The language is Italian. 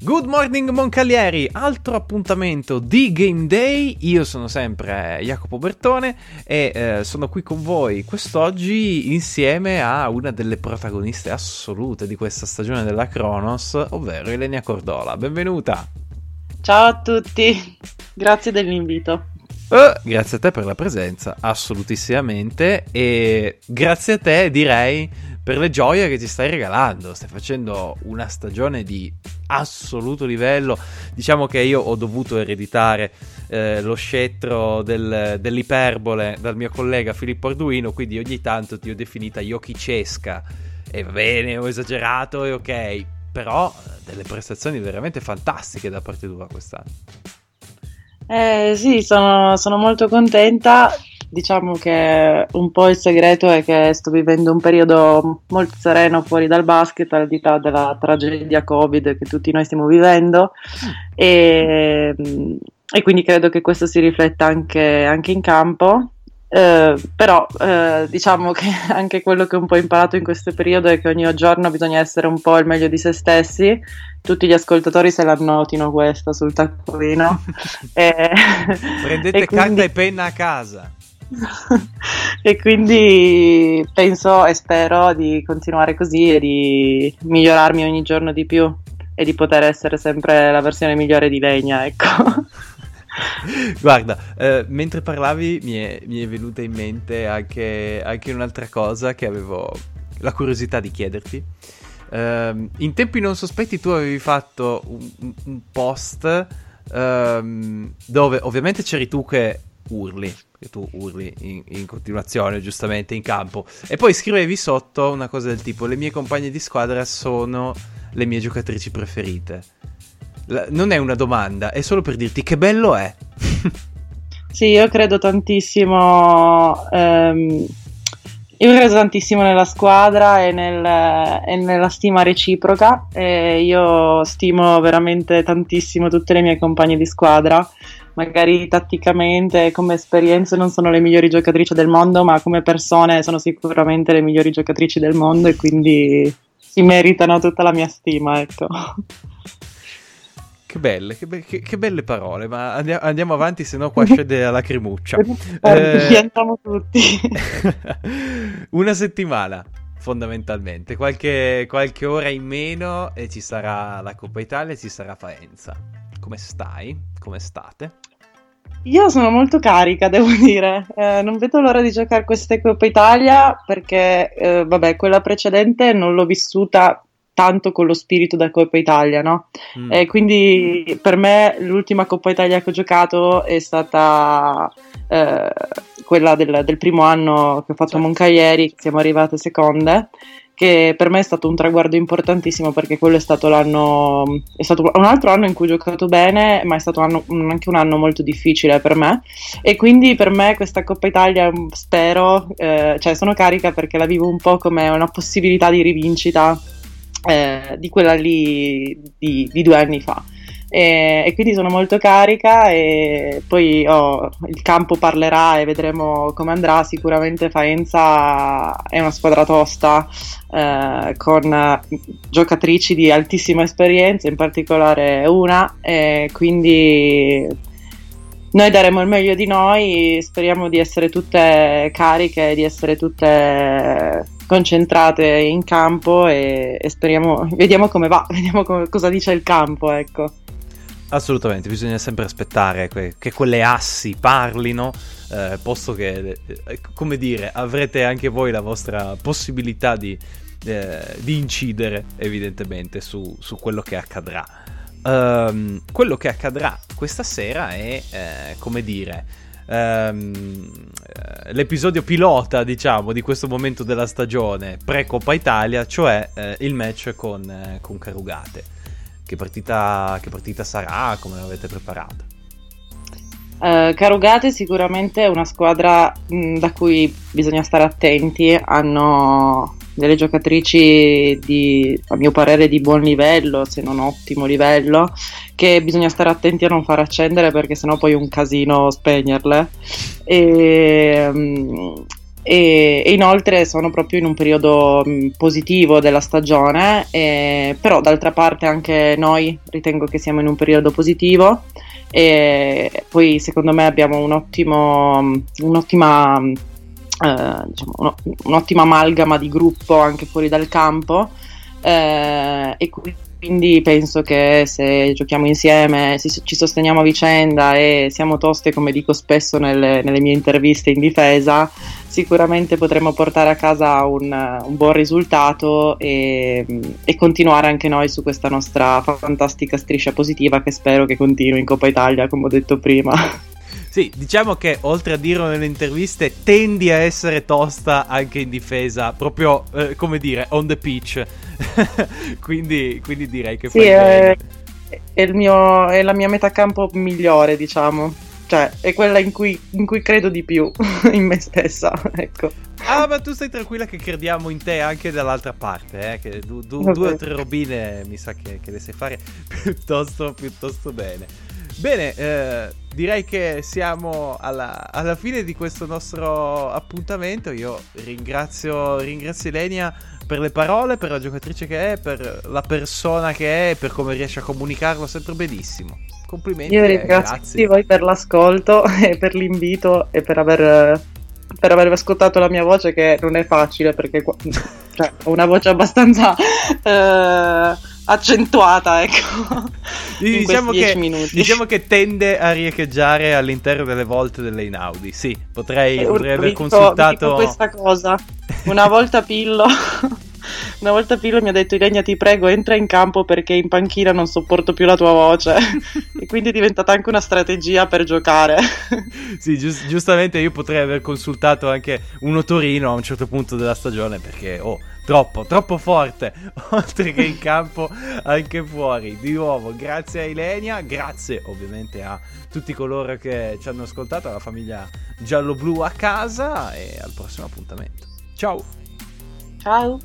Good morning Moncalieri, altro appuntamento di Game Day, io sono sempre Jacopo Bertone e eh, sono qui con voi quest'oggi insieme a una delle protagoniste assolute di questa stagione della Kronos, ovvero Elenia Cordola, benvenuta! Ciao a tutti, grazie dell'invito. Uh, grazie a te per la presenza, assolutissimamente, e grazie a te direi per le gioie che ci stai regalando. Stai facendo una stagione di assoluto livello. Diciamo che io ho dovuto ereditare eh, lo scettro del, dell'iperbole dal mio collega Filippo Arduino, quindi ogni tanto ti ho definita Yokicesca. E va bene, ho esagerato, è ok. Però eh, delle prestazioni veramente fantastiche da parte tua quest'anno. Eh, sì, sono, sono molto contenta diciamo che un po' il segreto è che sto vivendo un periodo molto sereno fuori dal basket, al di là della tragedia Covid che tutti noi stiamo vivendo. E, e quindi credo che questo si rifletta anche, anche in campo. Eh, però eh, diciamo che anche quello che ho un po' imparato in questo periodo è che ogni giorno bisogna essere un po' il meglio di se stessi. Tutti gli ascoltatori se la notino questa sul taccuino. e, Prendete e quindi... carta e penna a casa. e quindi penso e spero di continuare così e di migliorarmi ogni giorno di più e di poter essere sempre la versione migliore di Legna, ecco. Guarda, eh, mentre parlavi mi è, mi è, venuta in mente anche, anche, un'altra cosa che avevo la curiosità di chiederti. Uh, in tempi non sospetti tu avevi fatto un, un post um, dove ovviamente c'eri tu che urli, che tu urli in, in, continuazione, giustamente, in campo. E poi scrivevi sotto una cosa del tipo: Le mie compagne di squadra sono le mie giocatrici preferite. La, non è una domanda, è solo per dirti che bello è. sì, io credo tantissimo. Um, io credo tantissimo nella squadra e, nel, e nella stima reciproca. E io stimo veramente tantissimo tutte le mie compagne di squadra magari tatticamente come esperienze non sono le migliori giocatrici del mondo, ma come persone sono sicuramente le migliori giocatrici del mondo e quindi si meritano tutta la mia stima, ecco. Che belle, che, be- che, che belle parole, ma andiamo, andiamo avanti, se no qua scende la lacrimuccia. eh, piantiamo tutti. Una settimana, fondamentalmente, qualche, qualche ora in meno e ci sarà la Coppa Italia e ci sarà Faenza. Come stai? Come state? Io sono molto carica, devo dire. Eh, non vedo l'ora di giocare questa Coppa Italia perché, eh, vabbè, quella precedente non l'ho vissuta tanto con lo spirito da Coppa Italia, no? Mm. E quindi per me l'ultima Coppa Italia che ho giocato è stata eh, quella del, del, primo anno che ho fatto a Moncaglieri, siamo arrivate seconde che per me è stato un traguardo importantissimo perché quello è stato l'anno è stato un altro anno in cui ho giocato bene ma è stato anno, anche un anno molto difficile per me. E quindi per me questa Coppa Italia spero eh, cioè sono carica perché la vivo un po' come una possibilità di rivincita eh, di quella lì di, di due anni fa e, e, quindi sono molto carica e poi oh, il campo parlerà e vedremo come andrà. Sicuramente Faenza è una squadra tosta eh, con giocatrici di altissima esperienza, in particolare una, e quindi noi daremo il meglio di noi, speriamo di essere tutte cariche, di essere tutte concentrate in campo e, e speriamo, vediamo come va, vediamo come, cosa dice il campo, ecco. Assolutamente, bisogna sempre aspettare que- che quelle assi parlino, eh, posto che, eh, come dire, avrete anche voi la vostra possibilità di, eh, di incidere, evidentemente, su, su, quello che accadrà. Um, quello che accadrà questa sera è, eh, come dire, um, l'episodio pilota, diciamo, di questo momento della stagione pre-Coppa Italia, cioè eh, il match con, con Carugate. Che partita, che partita sarà? Come l'avete preparata? Uh, Carugate sicuramente è una squadra mh, mm, da cui bisogna stare attenti, hanno delle giocatrici di, a mio parere di buon livello, se non ottimo livello, che bisogna stare attenti a non far accendere perché sennò poi è un casino spegnerle. E, um, e, e, inoltre sono proprio in un periodo mh, positivo della stagione, e, però d'altra parte anche noi ritengo che siamo in un periodo positivo e poi secondo me abbiamo un ottimo, un'ottima, eh, diciamo, un'ottima amalgama di gruppo anche fuori dal campo eh, e quindi quindi penso che se giochiamo insieme, se ci sosteniamo a vicenda e siamo toste, come dico spesso nelle, nelle mie interviste in difesa, sicuramente potremo portare a casa un, un buon risultato e, e, continuare anche noi su questa nostra fantastica striscia positiva che spero che continui in Coppa Italia, come ho detto prima. Sì, diciamo che oltre a dirlo nelle interviste, tendi a essere tosta anche in difesa, proprio eh, come dire, on the pitch. quindi, quindi, direi che sì, è, è, mio, è la mia metacampo migliore, diciamo cioè è quella in cui, in cui, credo di più in me stessa, ecco. Ah, ma tu stai tranquilla che crediamo in te anche dall'altra parte, eh? Che du, du, due o tre robine mi sa che, che le sai fare piuttosto, piuttosto bene. Bene, eh, direi che siamo alla, alla, fine di questo nostro appuntamento. Io ringrazio, ringrazio Elenia per le parole, per la giocatrice che è, per la persona che è, per come riesce a comunicarlo sempre benissimo. Complimenti. Io ringrazio voi per l'ascolto e per l'invito e per aver, per aver ascoltato la mia voce che non è facile perché cioè, ho una voce abbastanza... Eh, accentuata, ecco. Diciamo che, diciamo che, tende a riecheggiare all'interno delle volte delle Inaudi. Sì, potrei, eh, potrei aver dico, consultato. questa cosa. Una volta Pillo. Una volta Pillo mi ha detto Ilenia ti prego entra in campo perché in panchina non sopporto più la tua voce e quindi è diventata anche una strategia per giocare. sì, giust- giustamente io potrei aver consultato anche un Otorino a un certo punto della stagione perché oh troppo, troppo forte, oltre che in campo, anche fuori. Di nuovo, grazie a Ilenia, grazie ovviamente a tutti coloro che ci hanno ascoltato, alla famiglia giallo-blu a casa e al prossimo appuntamento. Ciao! Ciao!